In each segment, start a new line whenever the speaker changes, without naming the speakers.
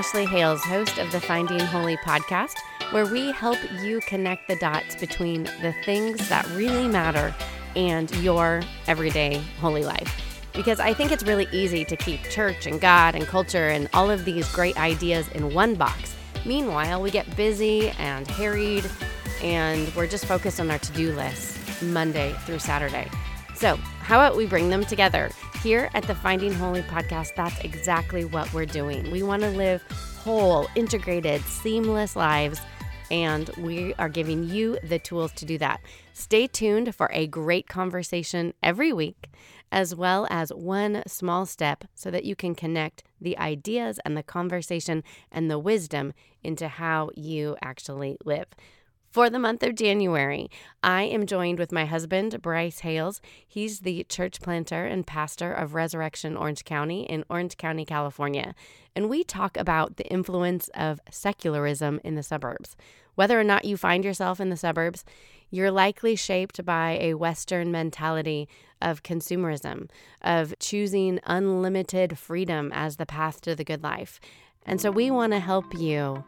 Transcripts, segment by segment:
Ashley Hales, host of the Finding Holy podcast, where we help you connect the dots between the things that really matter and your everyday holy life. Because I think it's really easy to keep church and God and culture and all of these great ideas in one box. Meanwhile, we get busy and harried, and we're just focused on our to do list Monday through Saturday. So, how about we bring them together? Here at the Finding Holy podcast, that's exactly what we're doing. We want to live whole, integrated, seamless lives, and we are giving you the tools to do that. Stay tuned for a great conversation every week, as well as one small step so that you can connect the ideas and the conversation and the wisdom into how you actually live. For the month of January, I am joined with my husband, Bryce Hales. He's the church planter and pastor of Resurrection Orange County in Orange County, California. And we talk about the influence of secularism in the suburbs. Whether or not you find yourself in the suburbs, you're likely shaped by a Western mentality of consumerism, of choosing unlimited freedom as the path to the good life. And so we want to help you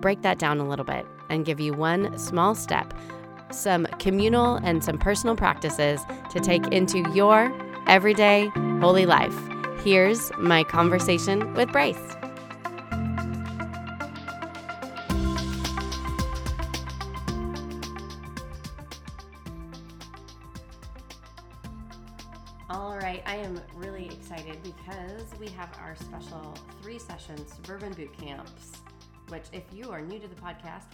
break that down a little bit and give you one small step, some communal and some personal practices to take into your everyday holy life. Here's my conversation with Bryce.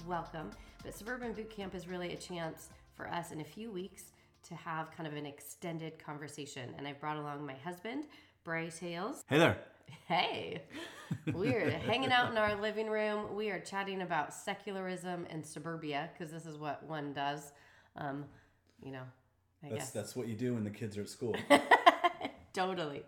Welcome. But Suburban Boot Camp is really a chance for us in a few weeks to have kind of an extended conversation. And I've brought along my husband, Bryce Hales.
Hey there.
Hey, we're hanging out in our living room. We are chatting about secularism and suburbia because this is what one does. Um, you know, I
that's
guess.
that's what you do when the kids are at school.
totally.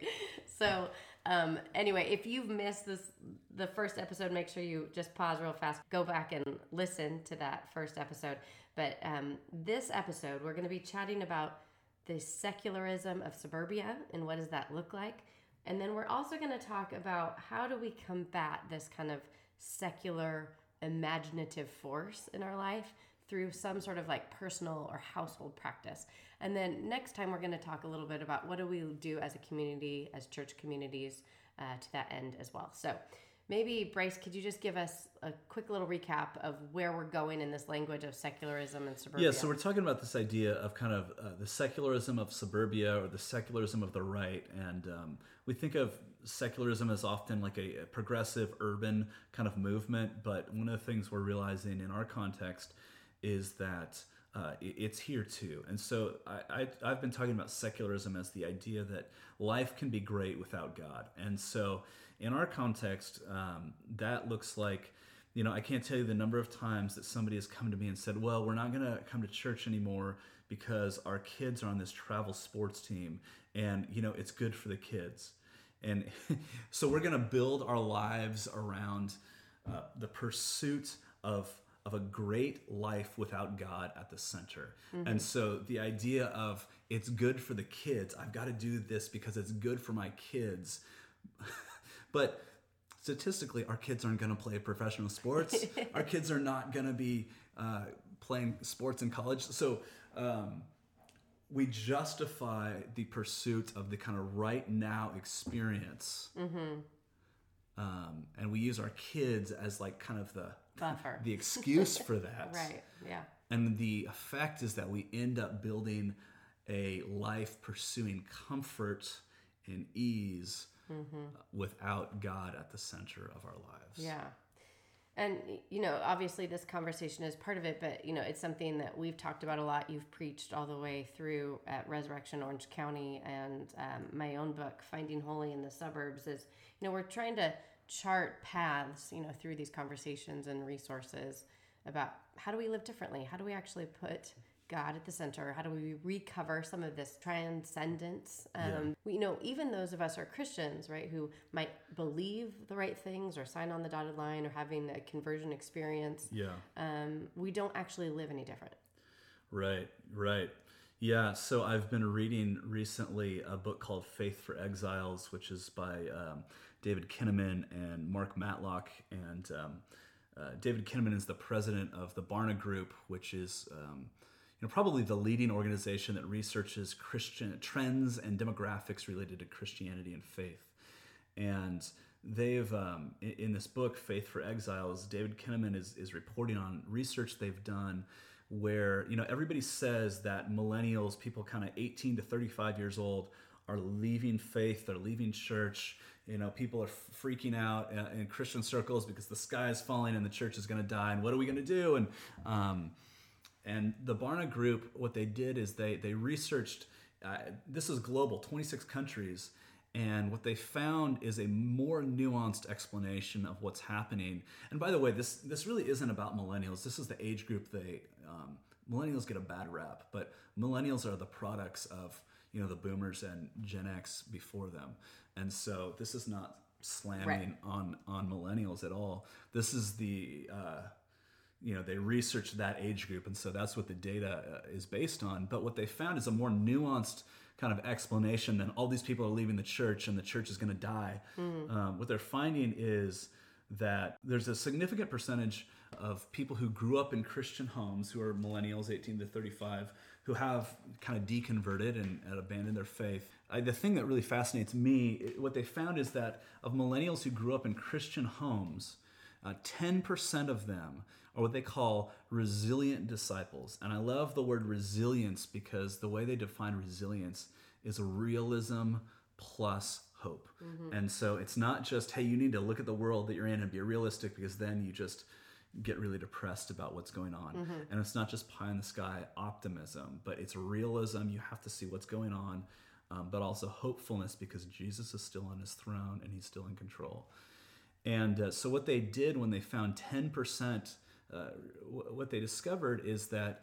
So, um, anyway, if you've missed this, the first episode, make sure you just pause real fast, go back and listen to that first episode. But um, this episode, we're going to be chatting about the secularism of suburbia and what does that look like. And then we're also going to talk about how do we combat this kind of secular imaginative force in our life through some sort of like personal or household practice. And then next time, we're going to talk a little bit about what do we do as a community, as church communities, uh, to that end as well. So maybe, Bryce, could you just give us a quick little recap of where we're going in this language of secularism and suburbia?
yeah, so we're talking about this idea of kind of uh, the secularism of suburbia or the secularism of the right, and um, we think of secularism as often like a, a progressive urban kind of movement. But one of the things we're realizing in our context is that uh, it's here too. And so I, I, have been talking about secularism as the idea that life can be great without God. And so in our context, um, that looks like, you know, I can't tell you the number of times that somebody has come to me and said, well, we're not going to come to church anymore because our kids are on this travel sports team and, you know, it's good for the kids. And so we're going to build our lives around uh, the pursuit of of a great life without God at the center. Mm-hmm. And so the idea of it's good for the kids, I've got to do this because it's good for my kids. but statistically, our kids aren't going to play professional sports. our kids are not going to be uh, playing sports in college. So um, we justify the pursuit of the kind of right now experience. Mm-hmm. Um, and we use our kids as like kind of the
buffer.
the excuse for that.
right. Yeah.
And the effect is that we end up building a life pursuing comfort and ease mm-hmm. without God at the center of our lives.
Yeah. And, you know, obviously this conversation is part of it, but, you know, it's something that we've talked about a lot. You've preached all the way through at Resurrection Orange County and um, my own book, Finding Holy in the Suburbs, is, you know, we're trying to chart paths, you know, through these conversations and resources about how do we live differently? How do we actually put God at the center? How do we recover some of this transcendence? Um, yeah. we, you know, even those of us are Christians, right, who might believe the right things or sign on the dotted line or having a conversion experience.
Yeah.
Um, we don't actually live any different.
Right, right. Yeah, so I've been reading recently a book called Faith for Exiles, which is by um, David Kinnaman and Mark Matlock. And um, uh, David Kinnaman is the president of the Barna Group, which is um, you know, probably the leading organization that researches Christian trends and demographics related to Christianity and faith. And they've, um, in, this book, Faith for Exiles, David Kinnaman is, is reporting on research they've done where, you know, everybody says that millennials, people kind of 18 to 35 years old, are leaving faith, they're leaving church. You know, people are freaking out in Christian circles because the sky is falling and the church is going to die. And what are we going to do? And, um, and the Barna Group, what they did is they they researched. Uh, this is global, 26 countries, and what they found is a more nuanced explanation of what's happening. And by the way, this this really isn't about millennials. This is the age group they um, millennials get a bad rap, but millennials are the products of you know the boomers and Gen X before them, and so this is not slamming right. on on millennials at all. This is the uh, you know they researched that age group and so that's what the data uh, is based on but what they found is a more nuanced kind of explanation than all these people are leaving the church and the church is going to die mm. um, what they're finding is that there's a significant percentage of people who grew up in christian homes who are millennials 18 to 35 who have kind of deconverted and, and abandoned their faith I, the thing that really fascinates me what they found is that of millennials who grew up in christian homes uh, 10% of them are what they call resilient disciples. And I love the word resilience because the way they define resilience is realism plus hope. Mm-hmm. And so it's not just, hey, you need to look at the world that you're in and be realistic because then you just get really depressed about what's going on. Mm-hmm. And it's not just pie in the sky optimism, but it's realism. You have to see what's going on, um, but also hopefulness because Jesus is still on his throne and he's still in control. And uh, so, what they did when they found 10%, uh, what they discovered is that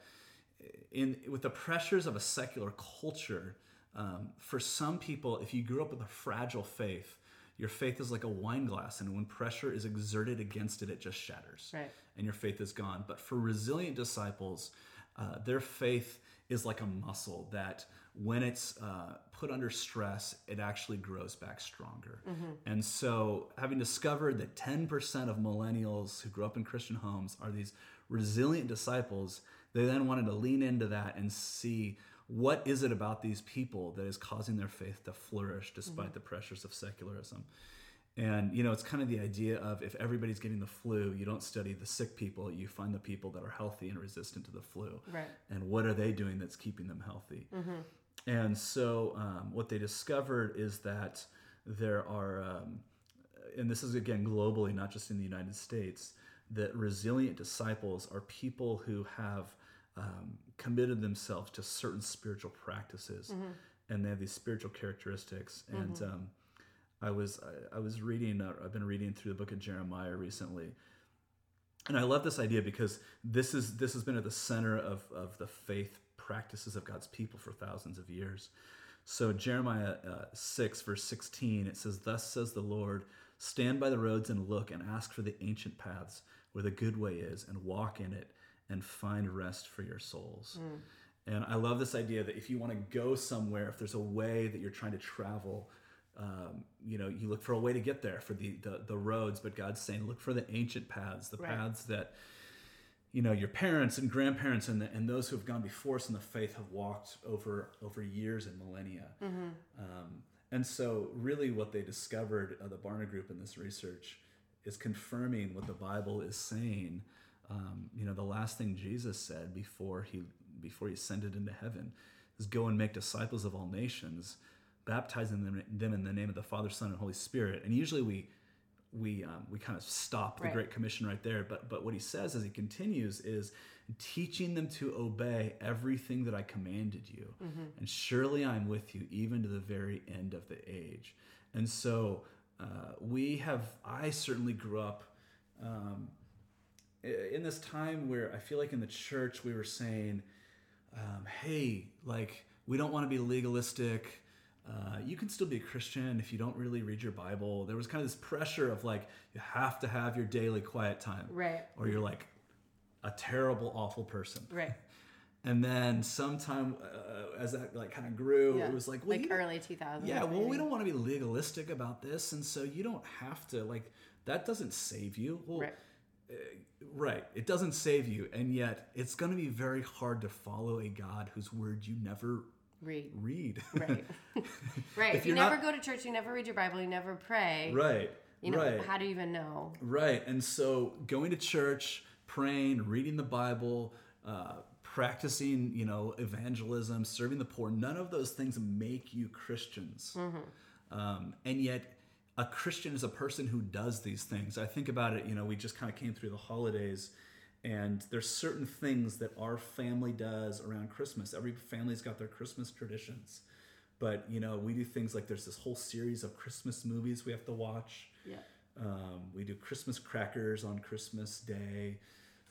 in, with the pressures of a secular culture, um, for some people, if you grew up with a fragile faith, your faith is like a wine glass, and when pressure is exerted against it, it just shatters,
right.
and your faith is gone. But for resilient disciples, uh, their faith is like a muscle that when it's uh, put under stress, it actually grows back stronger. Mm-hmm. And so, having discovered that 10% of millennials who grew up in Christian homes are these resilient disciples, they then wanted to lean into that and see what is it about these people that is causing their faith to flourish despite mm-hmm. the pressures of secularism. And you know, it's kind of the idea of if everybody's getting the flu, you don't study the sick people, you find the people that are healthy and resistant to the flu.
Right.
And what are they doing that's keeping them healthy? Mm-hmm. And so, um, what they discovered is that there are, um, and this is again globally, not just in the United States, that resilient disciples are people who have um, committed themselves to certain spiritual practices, mm-hmm. and they have these spiritual characteristics. Mm-hmm. And um, I was I, I was reading, uh, I've been reading through the book of Jeremiah recently, and I love this idea because this is this has been at the center of of the faith practices of God's people for thousands of years. So, Jeremiah uh, 6, verse 16, it says, Thus says the Lord, stand by the roads and look and ask for the ancient paths where the good way is and walk in it and find rest for your souls. Mm. And I love this idea that if you want to go somewhere, if there's a way that you're trying to travel, um, you know, you look for a way to get there for the, the, the roads, but God's saying, look for the ancient paths, the right. paths that you know your parents and grandparents and, the, and those who have gone before us in the faith have walked over over years and millennia mm-hmm. um, and so really what they discovered uh, the barna group in this research is confirming what the bible is saying um, you know the last thing jesus said before he before he ascended into heaven is go and make disciples of all nations baptizing them, them in the name of the father son and holy spirit and usually we we um, we kind of stop the right. Great Commission right there. But but what he says as he continues is teaching them to obey everything that I commanded you, mm-hmm. and surely I'm with you even to the very end of the age. And so uh, we have, I certainly grew up um, i- in this time where I feel like in the church we were saying, um, hey, like, we don't want to be legalistic. Uh, you can still be a Christian if you don't really read your Bible. There was kind of this pressure of like, you have to have your daily quiet time,
Right.
or you're like a terrible, awful person.
Right.
And then sometime uh, as that like kind of grew,
Yeah.
it was like, well,
like early 2000s.
yeah, well, we don't want to be legalistic about this, and so you don't have to like that. Doesn't save you. Well,
Right.
Right. It doesn't save you, and yet it's going to be very hard to follow a God whose word you never
read.
read.
Right. right.
If
you never
not-
go to church, you never read your Bible, you never pray.
right.
You know,
right.
how do you even know?
Right. And so going to church, praying, reading the Bible, uh, practicing, you know, evangelism, serving the poor, none of those things make you Christians. Um, and yet, a Christian is a person who does these things. I think about it, you know, we just kind of came through the holidays. And there's certain things that our family does around Christmas. Every family's got their Christmas traditions. But, you know, we do things like there's this whole series of Christmas movies we have to watch.
Yeah.
Um, we do Christmas crackers on Christmas Day.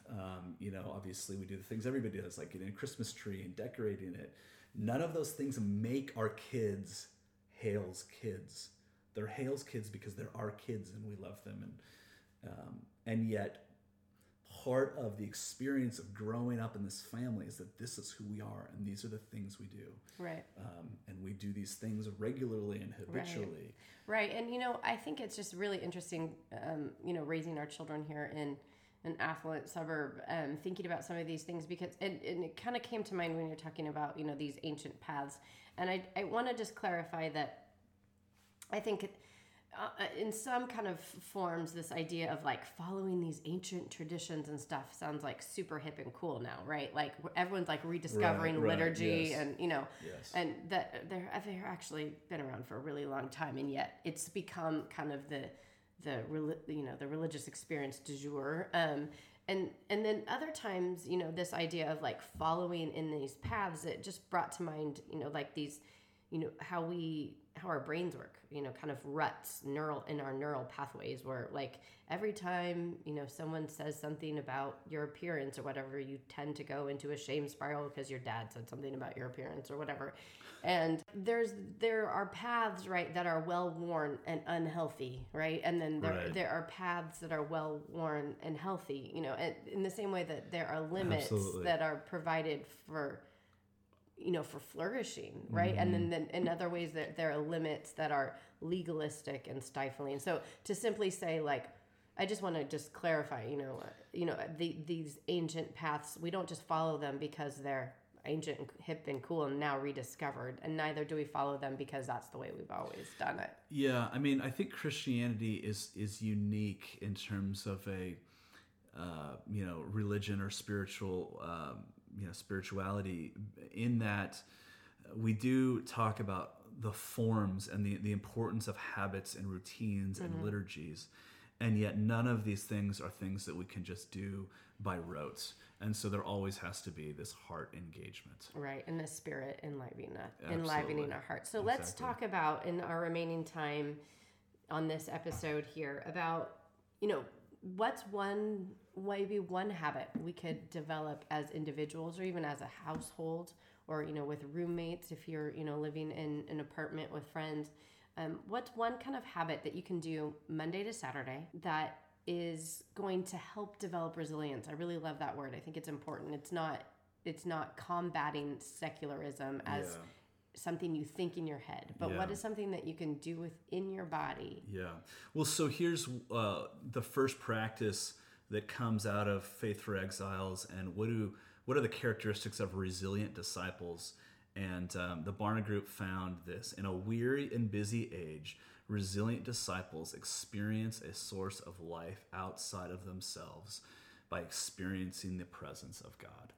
Um, you know, obviously we do the things everybody does, like getting a Christmas tree and decorating it. None of those things make our kids Hale's kids. They're Hale's kids because they're our kids and we love them. And um, and yet, part of the experience of growing up in this family is that this is who we are and these are the things we do.
Right.
Um, and we do these things regularly and habitually.
Right. And, you know, I think it's just really interesting, um, you know, raising our children here in an affluent suburb, um, thinking about some of these things because, and, and it kind of came to mind when you're talking about, you know, these ancient paths. And I, I want to just clarify that I think it, uh, in some kind of forms, this idea of like following these ancient traditions and stuff sounds like super hip and cool now, right? Like everyone's like rediscovering
Right, right,
liturgy
yes.
and, you know,
Yes.
and that they're they're actually been around for a really long time, and yet it's become kind of the the you know the religious experience du jour. Um, and and then other times, you know, this idea of like following in these paths, it just brought to mind, you know, like these, you know, how we how our brains work, you know, kind of ruts neural in our neural pathways where like every time, you know, someone says something about your appearance or whatever, you tend to go into a shame spiral because your dad said something about your appearance or whatever. And there's there are paths, right, that are well worn and unhealthy, right? And then there
Right.
there are paths that are well worn and healthy, you know, and in the same way that there are limits
Absolutely.
that are provided for you know for flourishing right? And then, then in other ways that there are limits that are legalistic and stifling. So to simply say like i just want to just clarify you know uh, you know the, these ancient paths we don't just follow them because they're ancient and hip and cool and now rediscovered and neither do we follow them because that's the way we've always done it.
Yeah, I mean, I think Christianity is is unique in terms of a uh, you know religion or spiritual um, you know spirituality in that we do talk about the forms and the the importance of habits and routines and mm-hmm. liturgies. And yet, none of these things are things that we can just do by rote. And so, there always has to be this heart engagement.
Right, and the spirit enlivening, enlivening our hearts. So let's talk about in our remaining time on this episode here about you know what's one maybe one habit we could develop as individuals or even as a household or you know with roommates if you're you know living in an apartment with friends. Um, what's one kind of habit that you can do Monday to Saturday that is going to help develop resilience? I really love that word. I think it's important. It's not it's not combating secularism as
Yeah.
something you think in your head, but what
Yeah.
is something that you can do within your body?
Yeah. Well, so here's uh, the first practice that comes out of Faith for Exiles, and what do what are the characteristics of resilient disciples? And um, the Barna Group found this: in a weary and busy age, resilient disciples experience a source of life outside of themselves by experiencing the presence of God.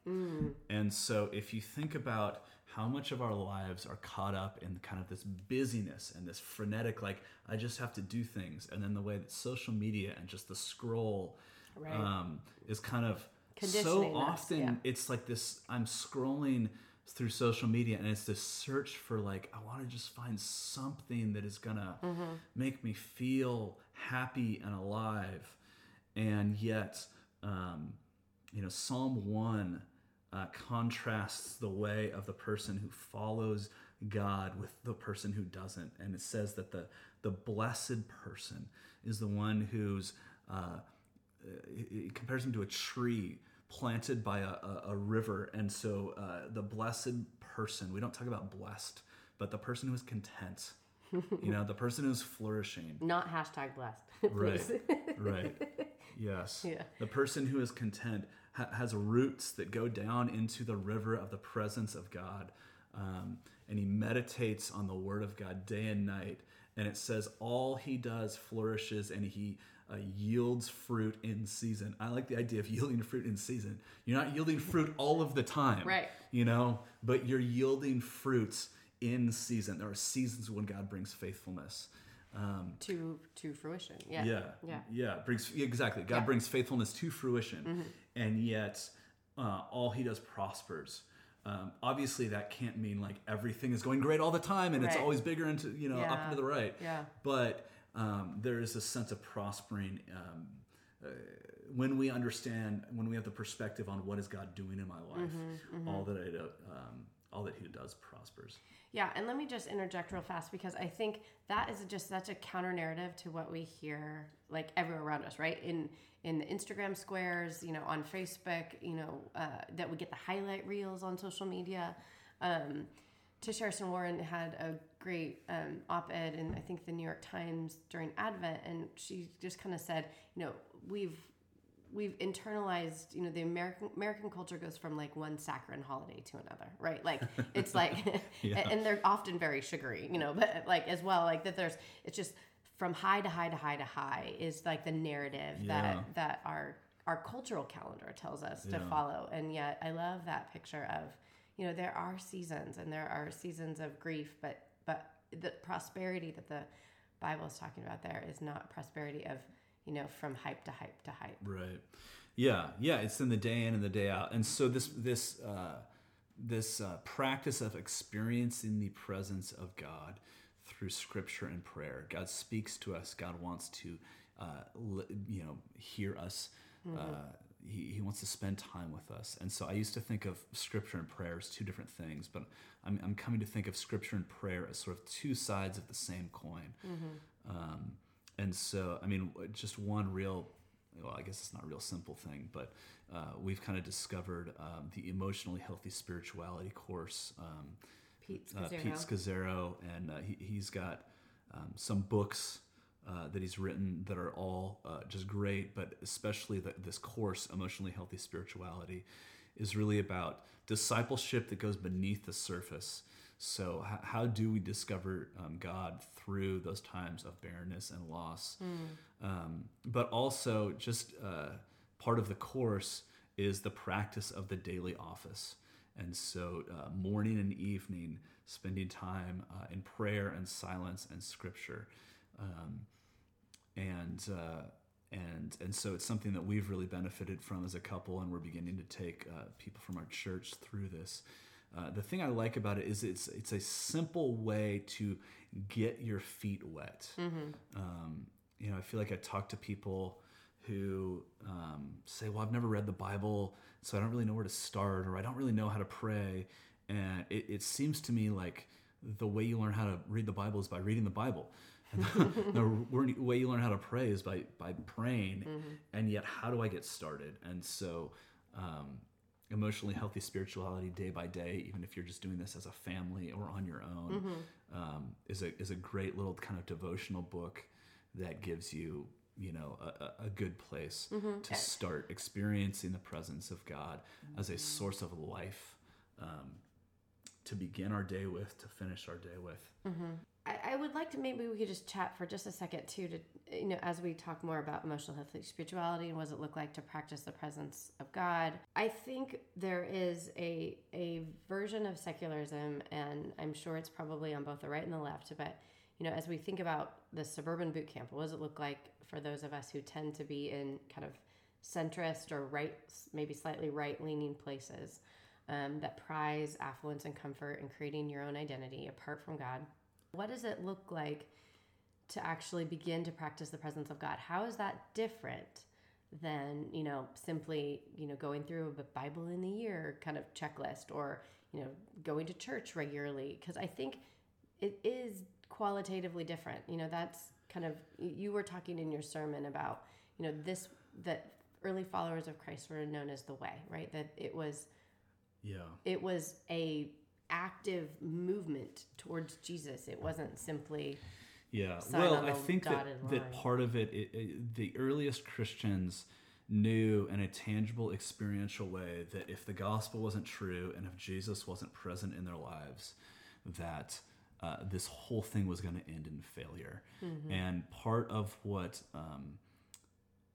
And so, if you think about how much of our lives are caught up in kind of this busyness and this frenetic, like, I just have to do things, and then the way that social media and just the scroll
Right.
um, is kind of so often
yeah.
it's like this I'm scrolling through social media and it's this search for like i want to just find something that is gonna make me feel happy and alive and yet um, you know psalm 1 uh, contrasts the way of the person who follows god with the person who doesn't and it says that the the blessed person is the one who's uh, it it compares him to a tree planted by a, a, a river. And so uh, the blessed person, we don't talk about blessed, but the person who is content, you know, the person who's flourishing.
Not hashtag blessed.
Right, right. Yes.
Yeah.
The person who is content ha- has roots that go down into the river of the presence of God. Um, and he meditates on the word of God day and night. And it says, all he does flourishes and he uh, yields fruit in season. I like the idea of yielding fruit in season. You're not yielding fruit all of the time,
Right.
You know, but you're yielding fruits in season. There are seasons when God brings faithfulness. Um,
to to fruition. Yeah.
yeah
Yeah.
yeah brings exactly god
Yeah. Mm-hmm.
brings faithfulness to fruition and yet uh, all he does prospers um, obviously that can't mean like everything is going great all the time and it's always bigger into you know up
Yeah.
and to the right
Yeah.
but um, there is a sense of prospering um, uh, when we understand when we have the perspective on what is god doing in my life
Mm-hmm,
all that it, um, all that he does prospers
Yeah, and let me just interject real fast because I think that is just such a counter narrative to what we hear like everywhere around us, right? In in the Instagram squares, you know, on Facebook, you know, uh, that we get the highlight reels on social media. Um, Tish Harrison Warren had a great um, op-ed in I think the New York Times during Advent, and she just kind of said, you know, we've we've internalized you know the american american culture goes from like one saccharine holiday to another right like it's like
Yeah.
and they're often very sugary you know but like as well like that there's it's just from high to high to high to high is like the narrative
Yeah.
that that our our cultural calendar tells us to follow and yet i love that picture of you know there are seasons and there are seasons of grief but the prosperity that the bible is talking about there is not prosperity of you know from hype to hype to hype
Right. Yeah. Yeah. It's in the day in and the day out. And so this this uh, this uh, practice of experiencing the presence of God through Scripture and prayer. God speaks to us. God wants to, uh, you know, hear us. Uh, he, he wants to spend time with us. And so I used to think of Scripture and prayer as two different things, but I'm, I'm coming to think of Scripture and prayer as sort of two sides of the same coin. Um, and so, I mean, just one real, well, I guess it's not a real simple thing, but uh, we've kind of discovered um, the emotionally healthy spirituality course. Um,
Pete
uh. Pete Scazzero, and uh, he, he's got um, some books uh, that he's written that are all uh, just great, but especially the, this course, Emotionally Healthy Spirituality, is really about discipleship that goes beneath the surface. So, h- how do we discover um, God through those times of barrenness and loss? Um, but also, just uh, part of the course is the practice of the daily office. And so, uh, morning and evening, spending time uh, in prayer and silence and scripture. Um, and, uh, and, and so it's something that we've really benefited from as a couple, and we're beginning to take uh, people from our church through this. Uh, the thing I like about it is it's it's a simple way to get your feet wet. Um, you know, I feel like I talk to people who um, say, "Well, I've never read the Bible, so I don't really know where to start, or I don't really know how to pray." And it, it seems to me like the way you learn how to read the Bible is by reading the Bible. The, way you learn how to pray is by by praying. And yet, how do I get started? And so, um, emotionally healthy spirituality day by day, even if you're just doing this as a family or on your own, um, is a is a great little kind of devotional book that gives you you know a, a- a good place to start experiencing the presence of God as a source of life. Um, to begin our day with, to finish our day with.
I, I would like to maybe we could just chat for just a second too to you know as we talk more about emotional healthy spirituality and what does it look like to practice the presence of God. I think there is a a version of secularism and I'm sure it's probably on both the right and the left, but you know, as we think about the suburban boot camp, what does it look like for those of us who tend to be in kind of centrist or right, maybe slightly right leaning places? um, that prize affluence and comfort and creating your own identity apart from God. What does it look like to actually begin to practice the presence of God? How is that different than, you know, simply, you know, going through a Bible in the year kind of checklist or, you know, going to church regularly? Because I think it is qualitatively different. You know, that's kind of, you were talking in your sermon about, you know, this, that early followers of Christ were known as the way, right? That it was,
yeah,
it was a active movement towards Jesus. It wasn't simply
yeah. Well, I think that that part of it, it, it, the earliest Christians knew in a tangible, experiential way that if the gospel wasn't true and if Jesus wasn't present in their lives, that uh, this whole thing was going to end in failure.
Mm-hmm.
And part of what um,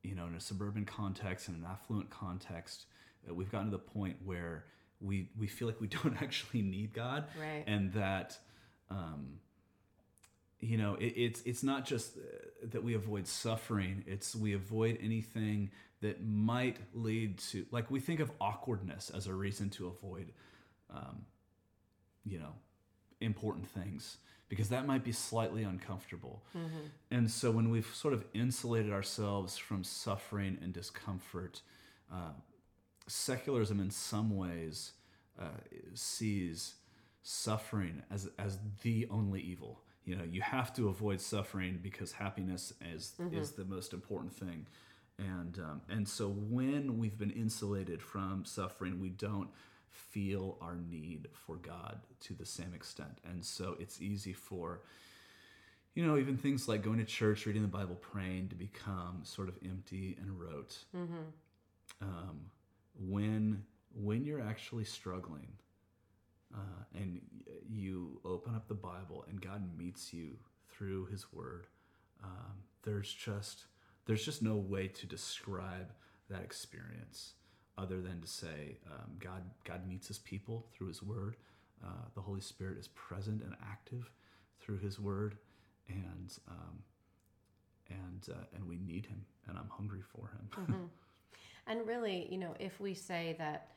you know, in a suburban context and an affluent context, uh, we've gotten to the point where we we feel like we don't actually need God,
Right.
and that. Um, you know, it, it's it's not just uh, that we avoid suffering; it's we avoid anything that might lead to, like, we think of awkwardness as a reason to avoid, um, you know, important things because that might be slightly uncomfortable. And so when we've sort of insulated ourselves from suffering and discomfort, uh, secularism in some ways uh, sees suffering as as the only evil. You know, you have to avoid suffering because happiness is is the most important thing. And um, and so when we've been insulated from suffering, we don't feel our need for God to the same extent. And so it's easy for you know, even things like going to church, reading the Bible, praying to become sort of empty and rote. Um, when when you're actually struggling, uh, and you open up the Bible and God meets you through His Word, um, there's just there's just no way to describe that experience other than to say um, God God meets His people through His Word. Uh, the Holy Spirit is present and active through His Word, and um, and uh, and we need Him, and I'm hungry for Him.
And really, you know, if we say that,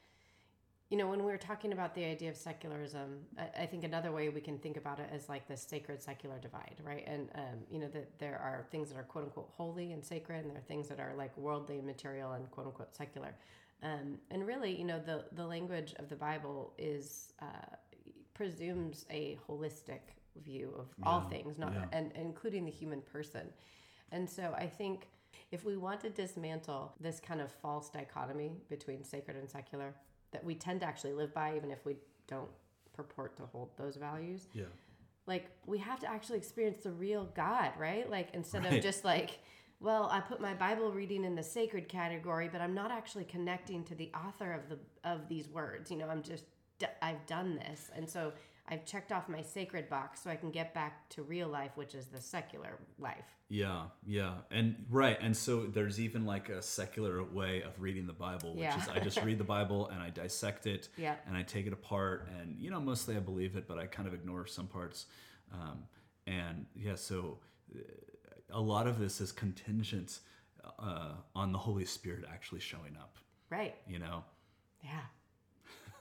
you know, when we were talking about the idea of secularism, I, I think another way we can think about it is like the sacred secular divide, right? And, um, you know, that there are things that are quote unquote holy and sacred, and there are things that are like worldly and material and quote unquote secular. Um, and really, you know, the, the language of the Bible is, uh, presumes a holistic view of all things, not
yeah.
and including the human person. And so I think if we want to dismantle this kind of false dichotomy between sacred and secular that we tend to actually live by, even if we don't purport to hold those values,
Yeah.
like we have to actually experience the real God, right? Like instead
Right.
of just like, well, I put my Bible reading in the sacred category, but I'm not actually connecting to the author of the of these words. You know, I'm just I've done this, and so I've checked off my sacred box so I can get back to real life, which is the secular life.
Yeah, yeah, and right, and so there's even like a secular way of reading the Bible, which
Yeah.
is I just read the Bible and I dissect it,
Yeah.
and I take it apart, and you know mostly I believe it, but I kind of ignore some parts, um, and yeah, so uh, a lot of this is contingent uh, on the Holy Spirit actually showing up,
Right.
you know.
Yeah.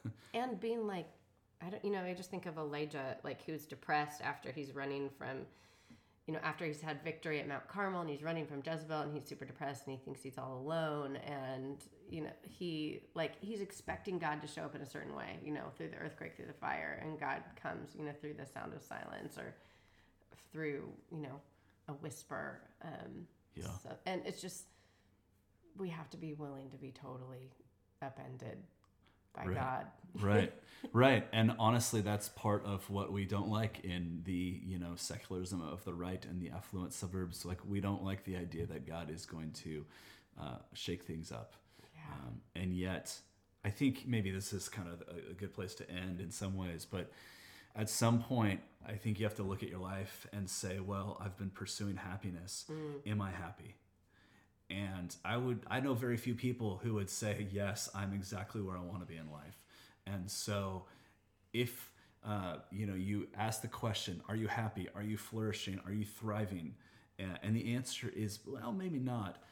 and being like, I don't, you know, I just think of Elijah, like who's depressed after he's running from, you know, after he's had victory at Mount Carmel and he's running from Jezebel and he's super depressed and he thinks he's all alone. And, you know, he, like, he's expecting God to show up in a certain way, you know, through the earthquake, through the fire. And God comes, you know, through the sound of silence or through, you know, a whisper. Um,
Yeah.
So, and it's just, we have to be willing to be totally upended by
Right.
God.
right. Right. And honestly that's part of what we don't like in the you know secularism of the right and the affluent suburbs. Like we don't like the idea that god is going to uh, shake things up.
Yeah.
um, and yet i think maybe this is kind of a, a good place to end in some ways but at some point i think you have to look at your life and say well i've been pursuing happiness. Am i happy and I would I know very few people who would say yes I'm exactly where I want to be in life. And so if uh, you know you ask the question are you happy? Are you flourishing? Are you thriving? And, the answer is well maybe not.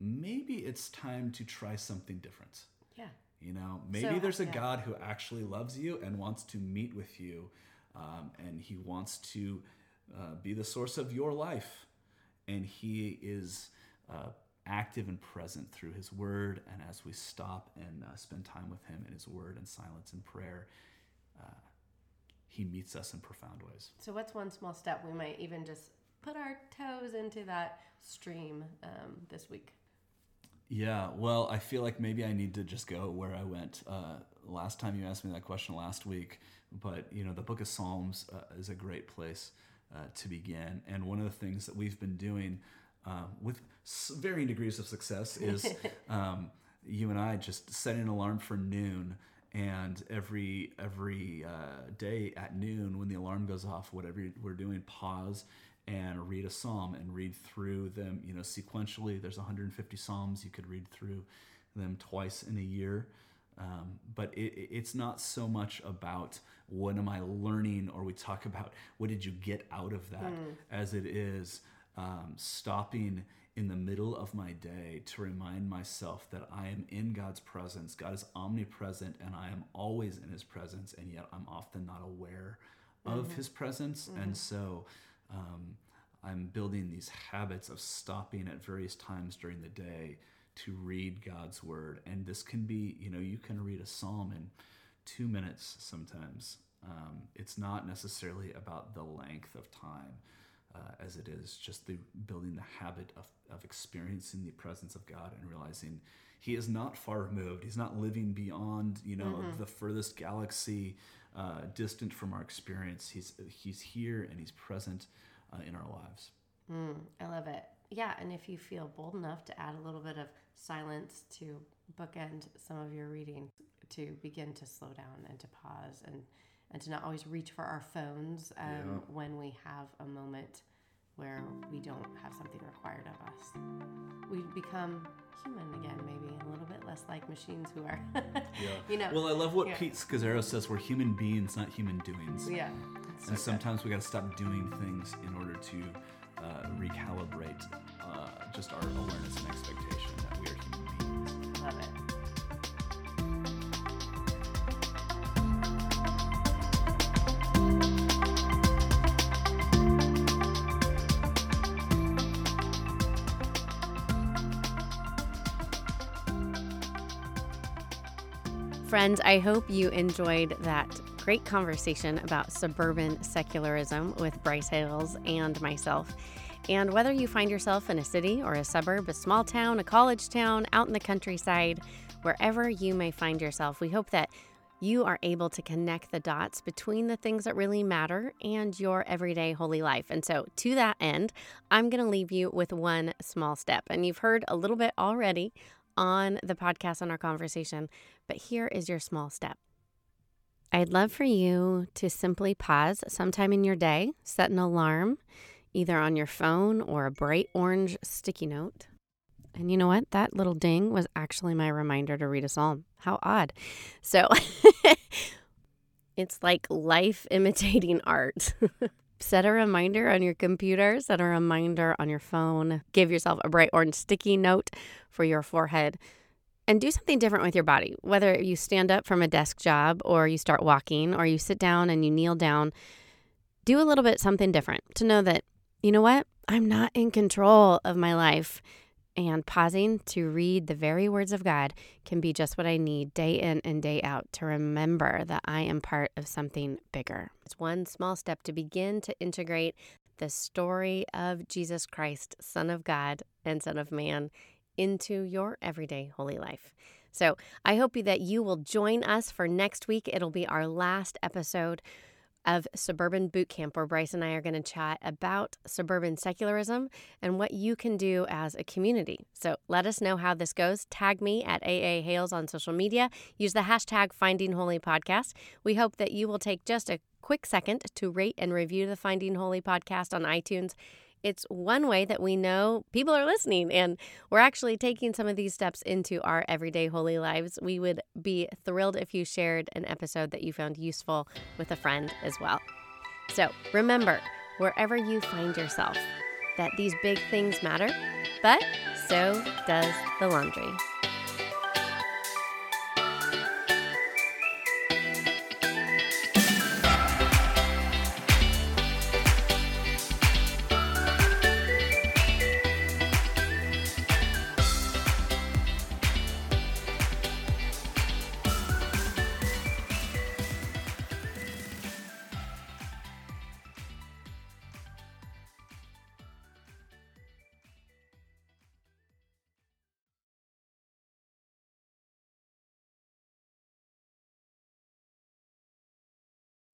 Maybe it's time to try something different.
Yeah.
You know, maybe
So,
there's a
yeah.
God who actually loves you and wants to meet with you, um, and He wants to uh, be the source of your life, and He is uh, active and present through His Word. And as we stop and uh, spend time with Him in His Word and silence and prayer, uh, He meets us in profound ways.
So, what's one small step we might even just put our toes into that stream um, this week?
Yeah, well, I feel like maybe I need to just go where I went uh, last time you asked me that question last week. But you know, the Book of Psalms uh, is a great place uh, to begin, and one of the things that we've been doing uh, with s- varying degrees of success is um, you and I just setting an alarm for noon. And every every uh, day at noon, when the alarm goes off, whatever we're doing, pause and read a psalm and read through them you know sequentially. There's 150 psalms. You could read through them twice in a year. Um, but it, it- it's not so much about what am i learning or we talk about what did you get out of that as it is um, stopping in the middle of my day to remind myself that i am in god's presence god is omnipresent and i am always in his presence and yet i'm often not aware of his presence and so um, I'm building these habits of stopping at various times during the day to read God's word. And this can be, you know, you can read a psalm in two minutes sometimes. Um, it's not necessarily about the length of time. Uh, as it is just the building the habit of, of experiencing the presence of God and realizing He is not far removed. He's not living beyond, you know, the furthest galaxy, uh, distant from our experience. He's He's here and He's present uh, in our lives.
Mm, I love it. Yeah, and if you feel bold enough to add a little bit of silence to bookend some of your reading, to begin to slow down and to pause and and to not always reach for our phones um,
Yeah.
when we have a moment where we don't have something required of us. We become human again, maybe a little bit less like machines who are, yeah. you know.
Well, I love what
Yeah.
Pete Scazzero says: we're human beings, not human doings.
yeah.
and sometimes we got to stop doing things in order to uh, recalibrate uh, just our awareness and expectation that we are human beings.
Love it. Friends, I hope you enjoyed that great conversation about suburban secularism with Bryce Hales and myself. And whether you find yourself in a city or a suburb, a small town, a college town, out in the countryside, wherever you may find yourself, we hope that you are able to connect the dots between the things that really matter and your everyday holy life. And so, to that end, I'm going to leave you with one small step. And you've heard a little bit already on the podcast on our conversation, but here is your small step. I'd love for you to simply pause sometime in your day, set an alarm, either on your phone or a bright orange sticky note. And you know what? That little ding was actually my reminder to read a psalm. How odd. So it's like life imitating art. set a reminder on your computer, set a reminder on your phone, give yourself a bright orange sticky note for your forehead and do something different with your body. Whether you stand up from a desk job or you start walking or you sit down and you kneel down, do a little bit something different to know that, you know what? I'm not in control of my life. And pausing to read the very words of God can be just what I need day in and day out to remember that I am part of something bigger. It's one small step to begin to integrate the story of Jesus Christ, Son of God and Son of Man, into your everyday holy life. So I hope that you will join us for next week. It'll be our last episode of Suburban Boot Camp, where Bryce and I are going to chat about suburban secularism and what you can do as a community. So let us know how this goes. Tag me at AA Hales on social media. Use the hashtag Finding Holy Podcast. We hope that you will take just a quick second to rate and review the Finding Holy podcast on iTunes. It's one way that we know people are listening and we're actually taking some of these steps into our everyday holy lives. We would be thrilled if you shared an episode that you found useful with a friend as well. So remember, wherever you find yourself, that these big things matter, but so does the laundry.